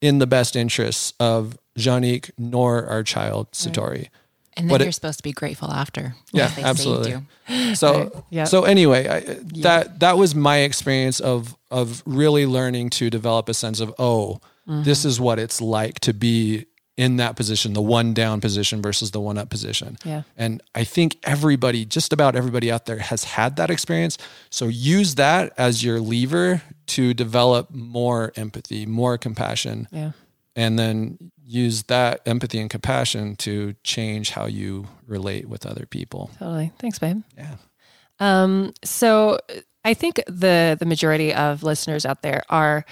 in the best interests of Janique nor our child Satori. and then it- you're supposed to be grateful after. Yeah, because they saved absolutely. you. So, Yeah. so anyway, I, that that was my experience of of really learning to develop a sense of oh, this mm-hmm. is what it's like to be in that position, the one down position versus the one up position. Yeah. And I think everybody, just about everybody out there has had that experience. So use that as your lever to develop more empathy, more compassion, yeah and then use that empathy and compassion to change how you relate with other people. totally thanks babe Yeah. um so I think the the majority of listeners out there are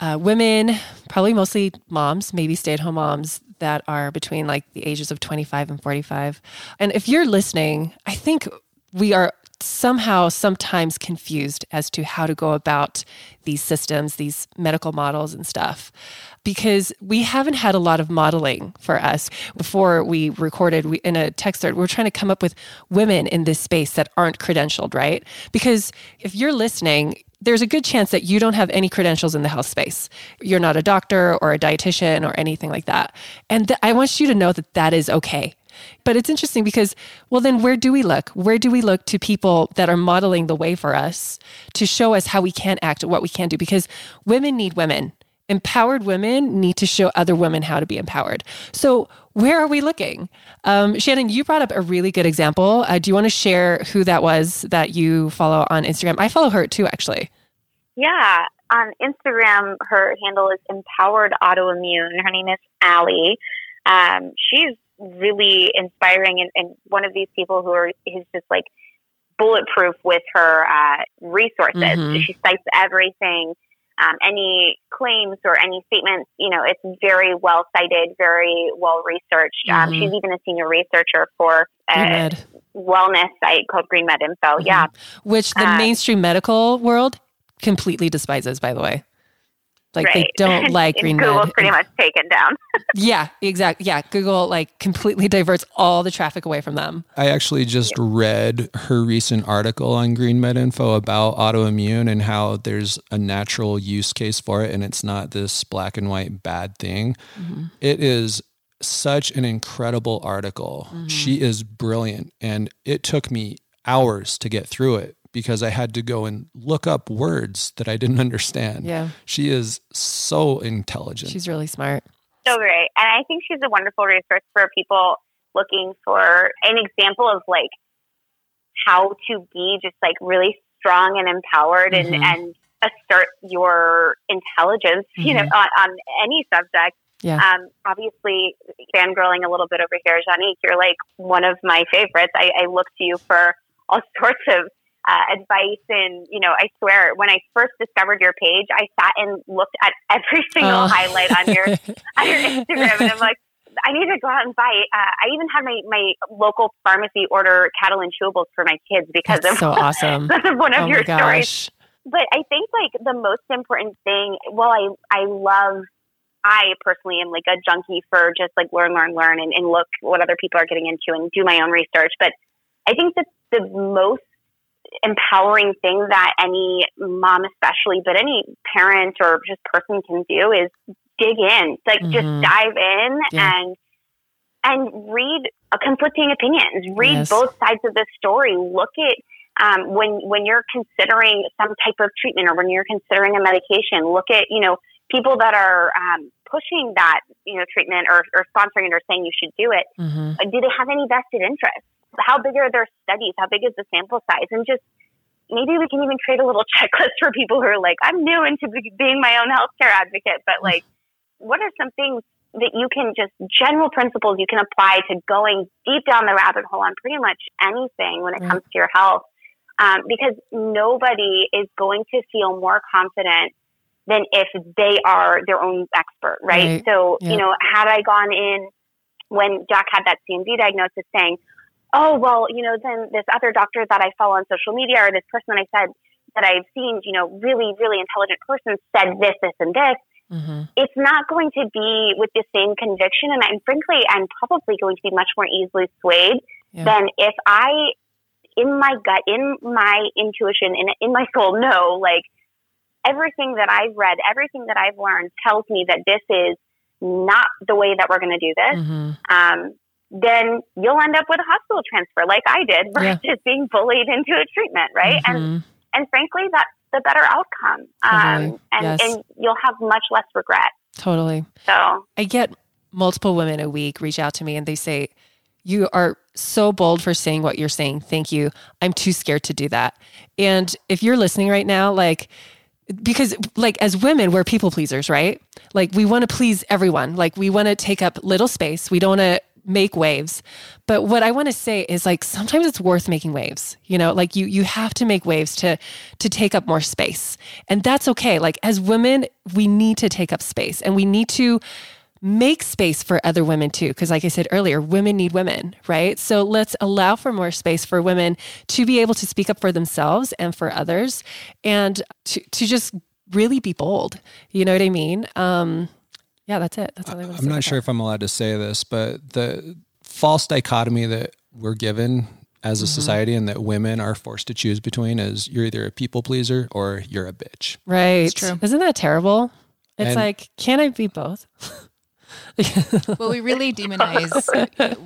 uh, women, probably mostly moms, maybe stay at home moms that are between like the ages of 25 and 45. And if you're listening, I think we are somehow sometimes confused as to how to go about these systems, these medical models and stuff. Because we haven't had a lot of modeling for us. Before we recorded we, in a text thread, we're trying to come up with women in this space that aren't credentialed, right? Because if you're listening, there's a good chance that you don't have any credentials in the health space. You're not a doctor or a dietitian or anything like that. And th- I want you to know that that is okay. But it's interesting because, well, then where do we look? Where do we look to people that are modeling the way for us to show us how we can act, what we can do? Because women need women. Empowered women need to show other women how to be empowered. So, where are we looking? Um, Shannon, you brought up a really good example. Uh, do you want to share who that was that you follow on Instagram? I follow her too, actually. Yeah, on Instagram, her handle is Empowered Autoimmune. Her name is Allie. Um, she's really inspiring and, and, one of these people who are is just like bulletproof with her uh, resources. Mm-hmm. She cites everything, um, any claims or any statements. You know, it's very well cited, very well researched. Um, mm-hmm. Um, she's even a senior researcher for a wellness site called Green Med Info. Mm-hmm. Yeah, which the um, mainstream medical world completely despises. By the way. Like right. they don't like green Google's med. pretty much taken down. yeah, exactly. Yeah, Google like completely diverts all the traffic away from them. I actually just read her recent article on Green Med Info about autoimmune and how there's a natural use case for it and it's not this black and white bad thing. Mm-hmm. It is such an incredible article. Mm-hmm. She is brilliant and it took me hours to get through it because I had to go and look up words that I didn't understand. Yeah. She is so intelligent. She's really smart. So great. And I think she's a wonderful resource for people looking for an example of like how to be just like really strong and empowered mm-hmm. and, and assert your intelligence, mm-hmm. you know, mm-hmm. on, on, any subject. Yeah. Um, obviously, fangirling a little bit over here, Janique, you're like one of my favorites. I, I look to you for all sorts of uh, advice and you know i swear when i first discovered your page i sat and looked at every single oh. highlight on your on your instagram and i'm like I need to go out and buy. Uh, I even had my, my local pharmacy order Catalin chewables for my kids because That's of so awesome. because of one of oh your stories. But I think like the most important thing. Well, I I love. I personally am like a junkie for just like learn, learn, learn, and, and look what other people are getting into and do my own research. But I think that the most empowering thing that any mom, especially, but any parent or just person can do is dig in, like mm-hmm. just dive in yeah. and and read conflicting opinions. Read yes. both sides of the story. Look at um, when when you're considering some type of treatment or when you're considering a medication. Look at you know people that are um, pushing that you know treatment or, or sponsoring it or saying you should do it. Mm-hmm. Do they have any vested interest? How big are their studies? How big is the sample size? And just maybe we can even create a little checklist for people who are like, I'm new into being my own healthcare advocate, but like, what are some things that you can just general principles you can apply to going deep down the rabbit hole on pretty much anything when it comes to your health? Um, because nobody is going to feel more confident than if they are their own expert, right? right. So, you know, had I gone in when Jack had that CMV diagnosis saying, oh, well, you know, then this other doctor that I follow on social media or this person that I said that I've seen, you know, really, really intelligent person said this, this, and this. Mm-hmm. It's not going to be with the same conviction. And I'm frankly, I'm probably going to be much more easily swayed yeah. than if I, in my gut, in my intuition, in, in my soul, know like everything that I've read, everything that I've learned tells me that this is not the way that we're going to do this. Mm-hmm. Um, then you'll end up with a hospital transfer like I did versus yeah. being bullied into a treatment, right? Mm-hmm. And and frankly, that's the better outcome. Totally. Um, and, yes. and you'll have much less regret. Totally. So I get multiple women a week reach out to me and they say, You are so bold for saying what you're saying. Thank you. I'm too scared to do that. And if you're listening right now, like, because like as women we're people pleasers right like we want to please everyone like we want to take up little space we don't want to make waves. But what I want to say is like sometimes it's worth making waves. You know, like you you have to make waves to to take up more space. And that's okay. Like as women, we need to take up space and we need to make space for other women too because like i said earlier women need women right so let's allow for more space for women to be able to speak up for themselves and for others and to, to just really be bold you know what i mean um, yeah that's it. That's all i want to i'm not sure if i'm allowed to say this but the false dichotomy that we're given as a mm-hmm. society and that women are forced to choose between is you're either a people pleaser or you're a bitch. Right. It's true. Isn't that terrible? It's and, like can i be both well, we really demonize.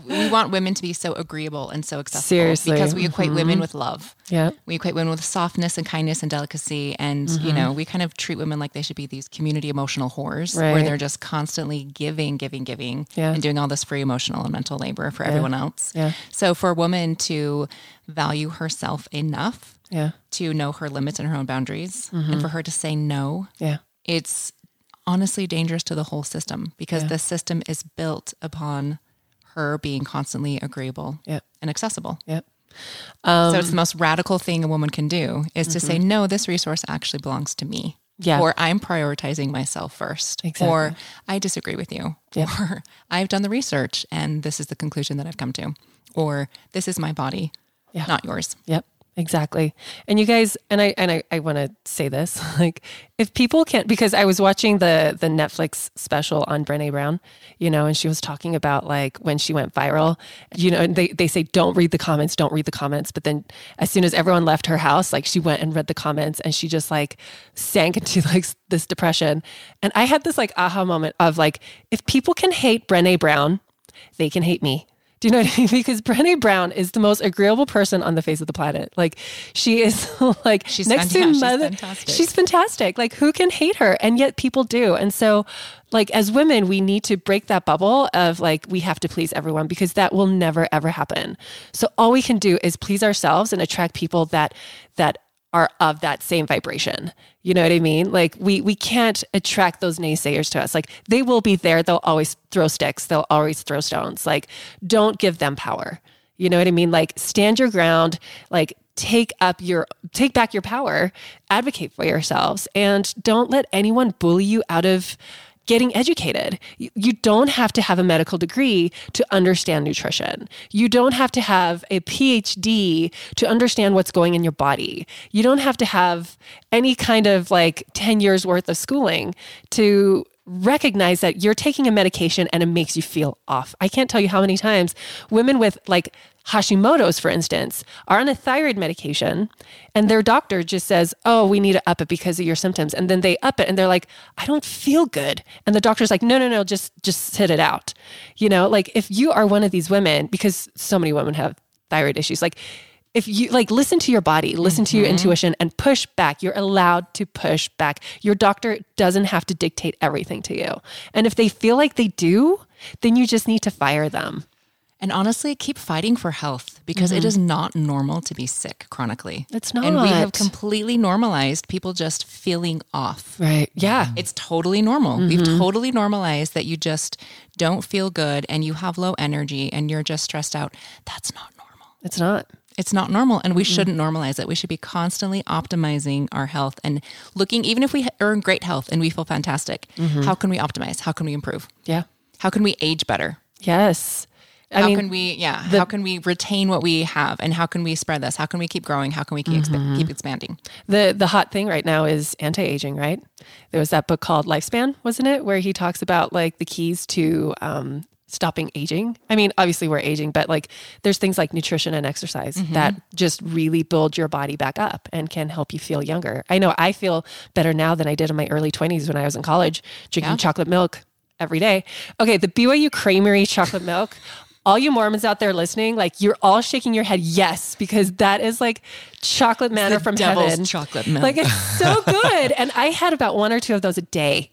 we want women to be so agreeable and so accessible. Seriously, because we equate mm-hmm. women with love. Yeah, we equate women with softness and kindness and delicacy, and mm-hmm. you know, we kind of treat women like they should be these community emotional whores, right. where they're just constantly giving, giving, giving, yeah. and doing all this free emotional and mental labor for yeah. everyone else. Yeah. So for a woman to value herself enough, yeah, to know her limits and her own boundaries, mm-hmm. and for her to say no, yeah, it's honestly dangerous to the whole system because yeah. the system is built upon her being constantly agreeable yep. and accessible. Yep. Um, so it's the most radical thing a woman can do is mm-hmm. to say, mm-hmm. no, this resource actually belongs to me. Yeah. Or I'm prioritizing myself first. Exactly. Or I disagree with you. Yep. Or I've done the research and this is the conclusion that I've come to. Or this is my body, yeah. not yours. Yep. Exactly. And you guys and I and I, I want to say this like if people can't because I was watching the the Netflix special on Brené Brown, you know, and she was talking about like when she went viral, you know, and they they say don't read the comments, don't read the comments, but then as soon as everyone left her house, like she went and read the comments and she just like sank into like this depression. And I had this like aha moment of like if people can hate Brené Brown, they can hate me do you know what I mean? Because Brené Brown is the most agreeable person on the face of the planet. Like she is like she's next to mother. She's fantastic. she's fantastic. Like who can hate her? And yet people do. And so like as women, we need to break that bubble of like we have to please everyone because that will never ever happen. So all we can do is please ourselves and attract people that that are of that same vibration. You know what I mean? Like we we can't attract those naysayers to us. Like they will be there. They'll always throw sticks. They'll always throw stones. Like don't give them power. You know what I mean? Like stand your ground. Like take up your take back your power. Advocate for yourselves and don't let anyone bully you out of getting educated. You don't have to have a medical degree to understand nutrition. You don't have to have a PhD to understand what's going in your body. You don't have to have any kind of like 10 years worth of schooling to recognize that you're taking a medication and it makes you feel off. I can't tell you how many times women with like Hashimoto's, for instance, are on a thyroid medication and their doctor just says, Oh, we need to up it because of your symptoms. And then they up it and they're like, I don't feel good. And the doctor's like, No, no, no, just just sit it out. You know, like if you are one of these women, because so many women have thyroid issues, like if you like listen to your body, listen mm-hmm. to your mm-hmm. intuition and push back. You're allowed to push back. Your doctor doesn't have to dictate everything to you. And if they feel like they do, then you just need to fire them. And honestly, keep fighting for health because mm-hmm. it is not normal to be sick chronically. It's not. And we have completely normalized people just feeling off. Right. Yeah. It's totally normal. Mm-hmm. We've totally normalized that you just don't feel good and you have low energy and you're just stressed out. That's not normal. It's not. It's not normal and we mm-hmm. shouldn't normalize it. We should be constantly optimizing our health and looking, even if we are in great health and we feel fantastic, mm-hmm. how can we optimize? How can we improve? Yeah. How can we age better? Yes. I how mean, can we, yeah, the, how can we retain what we have and how can we spread this? How can we keep growing? How can we keep, mm-hmm. exp- keep expanding? The, the hot thing right now is anti-aging, right? There was that book called Lifespan, wasn't it? Where he talks about like the keys to, um, stopping aging. I mean, obviously we're aging, but like there's things like nutrition and exercise mm-hmm. that just really build your body back up and can help you feel younger. I know I feel better now than I did in my early 20s when I was in college drinking yeah. chocolate milk every day. Okay, the BYU Creamery chocolate milk all you Mormons out there listening, like you're all shaking your head yes because that is like chocolate manna from heaven. Chocolate milk. Like it's so good. and I had about one or two of those a day.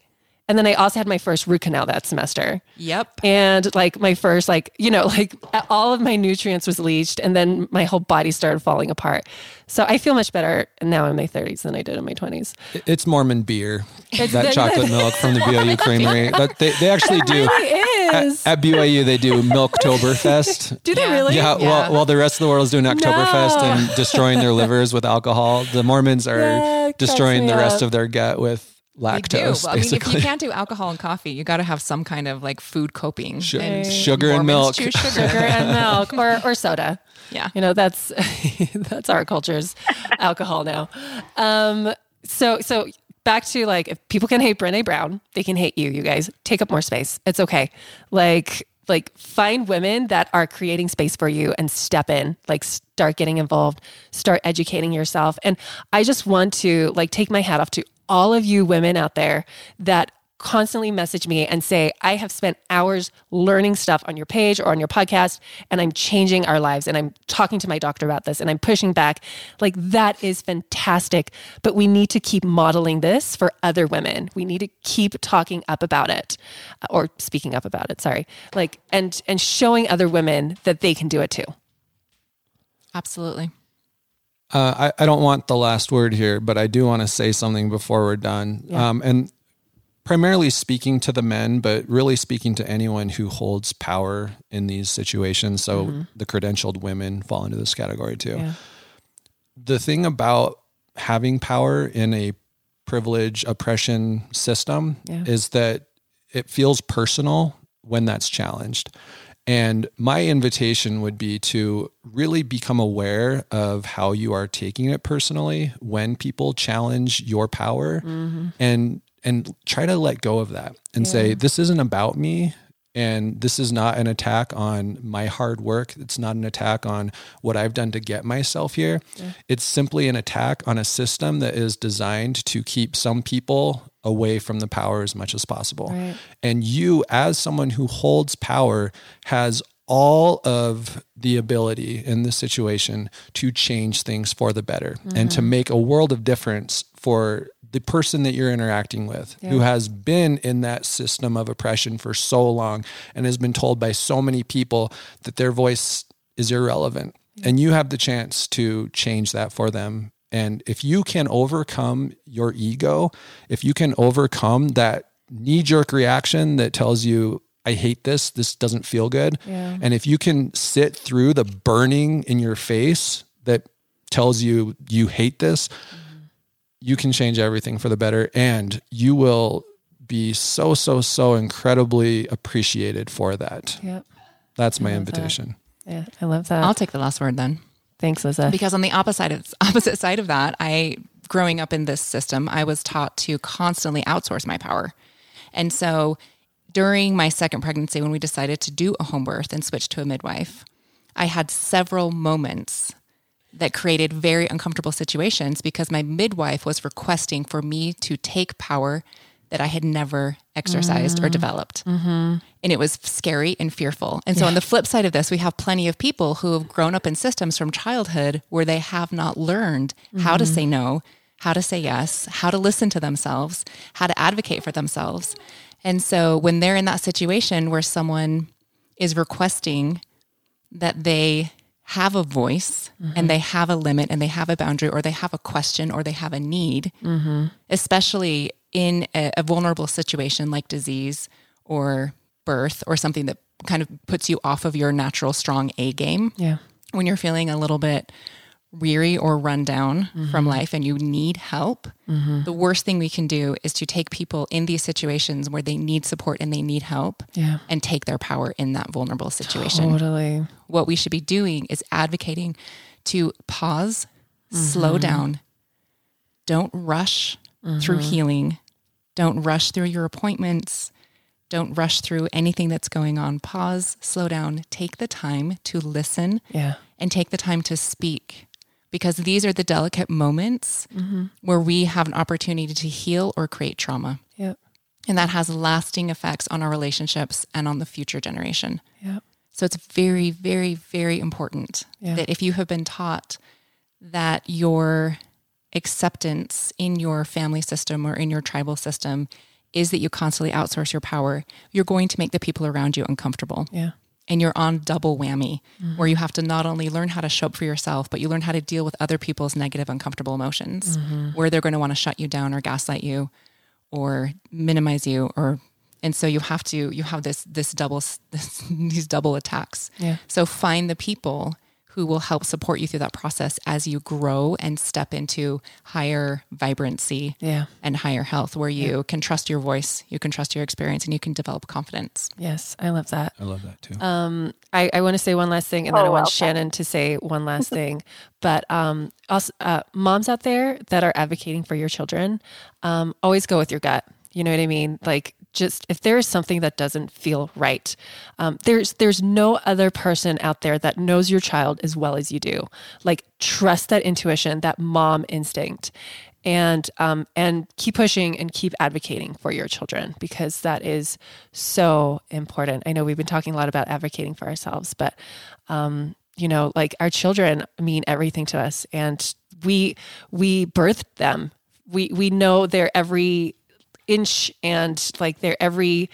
And then I also had my first root canal that semester. Yep. And like my first, like, you know, like all of my nutrients was leached and then my whole body started falling apart. So I feel much better now in my 30s than I did in my 20s. It's Mormon beer, it's that chocolate milk from the BYU Creamery. But they, they actually do. Really is. At, at BYU, they do Milktoberfest. Do they Yeah. really? Yeah, Yeah. While, while the rest of the world is doing Oktoberfest No. and destroying their livers with alcohol, the Mormons are That cracks destroying me the rest up. of their gut with They do. Lactose. Well, I mean, if you can't do alcohol and coffee, you got to have some kind of like food coping. Sh- And sugar and milk. sugar. Sugar and milk or, or soda. Yeah. You know, that's that's our culture's alcohol now. Um, so so back to like if people can hate Brene Brown, they can hate you, you guys. Take up more space. It's okay. Like like find women that are creating space for you and step in. Like start getting involved, start educating yourself. And I just want to like take my hat off to all of you women out there that constantly message me and say, I have spent hours learning stuff on your page or on your podcast, and I'm changing our lives. And I'm talking to my doctor about this and I'm pushing back. Like, that is fantastic. But we need to keep modeling this for other women. We need to keep talking up about it uh, or speaking up about it. Sorry. Like, and, and showing other women that they can do it too. Absolutely. Uh, I, I don't want the last word here, but I do want to say something before we're done. Um, and primarily speaking to the men, but really speaking to anyone who holds power in these situations. So the credentialed women fall into this category too. Yeah. The thing about having power in a privilege oppression system Yeah. is that it feels personal when that's challenged. And my invitation would be to really become aware of how you are taking it personally when people challenge your power mm-hmm. and and try to let go of that and say this isn't about me and this is not an attack on my hard work. It's not an attack on what I've done to get myself here. It's simply an attack on a system that is designed to keep some people away from the power as much as possible Right. and you, as someone who holds power, has all of the ability in this situation to change things for the better and to mm-hmm. make a world of difference for the person that you're interacting with who has been in that system of oppression for so long and has been told by so many people that their voice is irrelevant. And you have the chance to change that for them and if you can overcome your ego, if you can overcome that knee jerk reaction that tells you, I hate this, this doesn't feel good. Yeah. And if you can sit through the burning in your face that tells you you hate this, mm-hmm. you can change everything for the better. And you will be so, so, so incredibly appreciated for that. Yep. That's my love that. invitation. Yeah. I love that. I'll take the last word then. Thanks, Lisa. Because on the opposite opposite side of that, I growing up in this system, I was taught to constantly outsource my power. And so during my second pregnancy when we decided to do a home birth and switch to a midwife, I had several moments that created very uncomfortable situations because my midwife was requesting for me to take power that I had never exercised or mm-hmm. developed. Mm-hmm. And it was scary and fearful. And so, on the flip side of this, we have plenty of people who have grown up in systems from childhood where they have not learned how to mm-hmm. say no, how to say yes, how to listen to themselves, how to advocate for themselves. And so, when they're in that situation where someone is requesting that they have a voice and they have a limit and they have a boundary or they have a question or they have a need, especially in a, a vulnerable situation like disease or birth or something that kind of puts you off of your natural strong A game yeah. when you're feeling a little bit weary or run down from mm-hmm. life and you need help, mm-hmm. the worst thing we can do is to take people in these situations where they need support and they need help Yeah. and take their power in that vulnerable situation. Totally. What we should be doing is advocating to pause, slow mm-hmm. down, don't rush through healing, don't rush through your appointments. Don't rush through anything that's going on. Pause, slow down, take the time to listen Yeah. and take the time to speak because these are the delicate moments mm-hmm. where we have an opportunity to heal or create trauma. Yep. And that has lasting effects on our relationships and on the future generation. Yep. So it's very, very, very important Yeah. that if you have been taught that your acceptance in your family system or in your tribal system is that you constantly outsource your power, you're going to make the people around you uncomfortable Yeah. and you're on double whammy mm-hmm. where you have to not only learn how to show up for yourself but you learn how to deal with other people's negative uncomfortable emotions mm-hmm. where they're going to want to shut you down or gaslight you or minimize you or and so you have to you have this this double this, these double attacks Yeah. so find the people who will help support you through that process as you grow and step into higher vibrancy Yeah. and higher health where you can trust your voice you can trust your experience and you can develop confidence Yes, I love that. I love that too. Um, I, I want to say one last thing, and then Oh, I want well said. Shannon to say one last thing. But um, also, uh, moms out there that are advocating for your children, um, always go with your gut. You know what I mean? Like, just if there is something that doesn't feel right, um, there's there's no other person out there that knows your child as well as you do. Like, trust that intuition, that mom instinct, and um, and keep pushing and keep advocating for your children because that is so important. I know we've been talking a lot about advocating for ourselves, but um, you know, like our children mean everything to us, and we we birthed them. We we know their every inch and like their every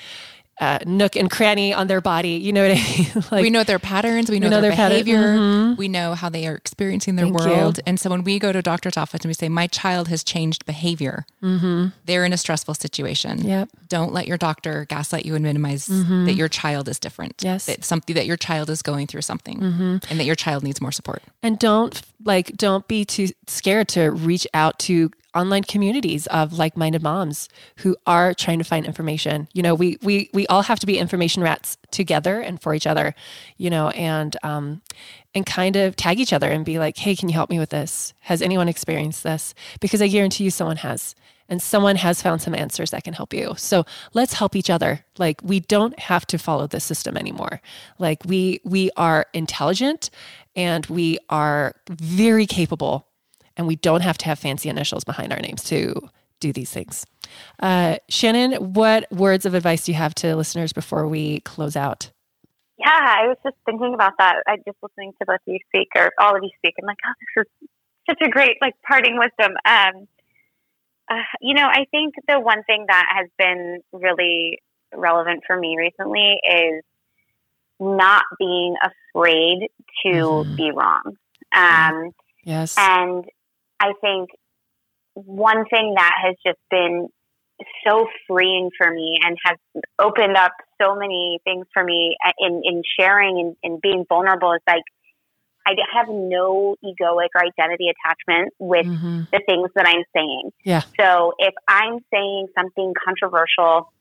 uh, nook and cranny on their body. You know what I mean? like we know their patterns we know, know their, their behavior mm-hmm. we know how they are experiencing their Thank you. world and so when we go to a doctor's office and we say my child has changed behavior mm-hmm. they're in a stressful situation Yep. don't let your doctor gaslight you and minimize mm-hmm. that your child is different Yes. that something that your child is going through something and that your child needs more support and don't like don't be too scared to reach out to online communities of like-minded moms who are trying to find information you know we we we all have to be information rats together and for each other you know and um and kind of tag each other and be like hey can you help me with this has anyone experienced this because i guarantee you someone has and someone has found some answers that can help you. So let's help each other. Like we don't have to follow the system anymore. Like we we are intelligent and we are very capable and we don't have to have fancy initials behind our names to do these things. Uh, Shannon, what words of advice do you have to listeners before we close out? Yeah, I was just thinking about that. I just listening to both of you speak or all of you speak. I'm like, oh, this is such a great like parting wisdom. Um, uh, you know, I think the one thing that has been really relevant for me recently is not being afraid to Mhm. be wrong. Um, Yes. and I think one thing that has just been so freeing for me and has opened up so many things for me uh, in, in sharing and, and being vulnerable is like, I have no egoic or identity attachment with Mhm. the things that I'm saying. Yeah. So if I'm saying something controversial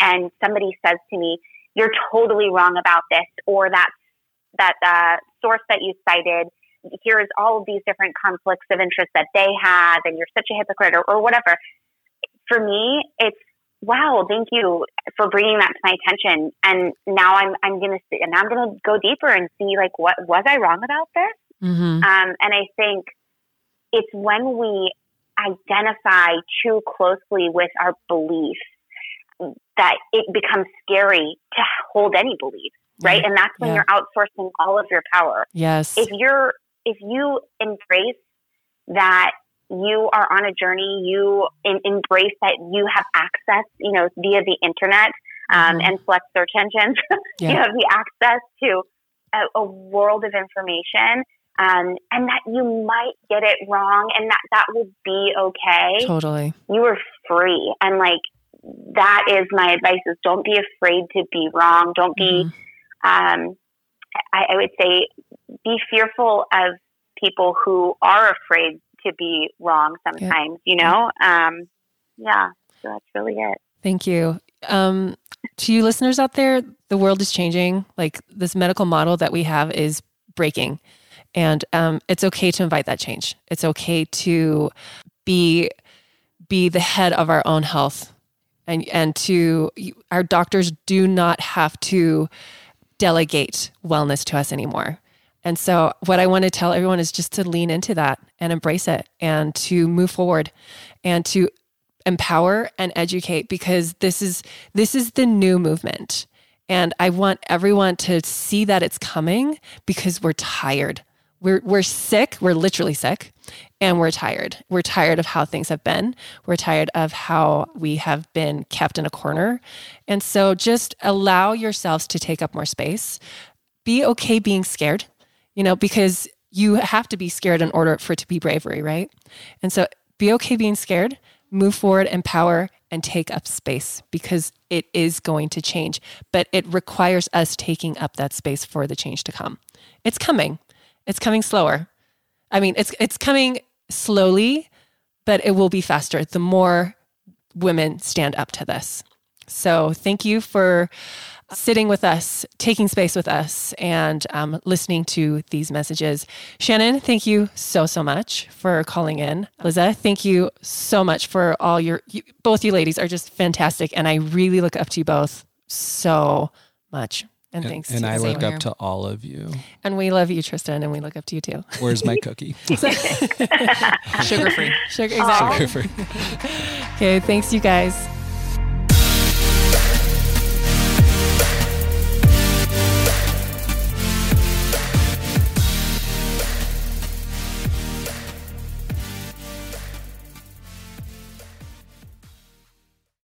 and somebody says to me, "You're totally wrong about this," or that that uh, source that you cited, here's all of these different conflicts of interest that they have, and you're such a hypocrite, or, or whatever. For me, it's wow. Thank you for bringing that to my attention, and now I'm I'm gonna see, and I'm gonna go deeper and see like what was I wrong about this. Mhm. Um, and I think it's when we identify too closely with our beliefs that it becomes scary to hold any belief, right? Yeah. And that's when Yeah. you're outsourcing all of your power. Yes. If you're, if you embrace that you are on a journey, you in, embrace that you have access, you know, via the internet um, Mhm. and select search engines, you have the access to a, a world of information um, and that you might get it wrong and that that will be okay totally. you are free and like that is my advice is don't be afraid to be wrong don't be um, I, I would say be fearful of people who are afraid to be wrong sometimes you know um, yeah so that's really it Thank you. Um, to you listeners out there, the world is changing. Like this medical model that we have is breaking. And um, it's okay to invite that change. It's okay to be be the head of our own health, and and to our doctors do not have to delegate wellness to us anymore. And so, what I want to tell everyone is just to lean into that and embrace it, and to move forward, and to empower and educate because this is this is the new movement and i want everyone to see that it's coming because we're tired we're we're sick. We're literally sick. And we're tired. We're tired of how things have been. We're tired of how we have been kept in a corner. And so just allow yourselves to take up more space. Be okay being scared you know because you have to be scared in order for it to be bravery right? And so be okay being scared move forward, empower, and take up space because it is going to change, but it requires us taking up that space for the change to come. It's coming. It's coming slower. I mean, it's it's coming slowly, but it will be faster the more women stand up to this. So, thank you for sitting with us, taking space with us, and um, listening to these messages. Shannon, thank you so, so much for calling in. Liza, thank you so much for all your, you, both you ladies are just fantastic. And I really look up to you both so much. And, And, thanks. and to I you. look here. up to all of you. And we love you, Tristan, and we look up to you too. Where's my cookie? Sugar free. Sugar, exactly. Sugar free. Okay, thanks, you guys.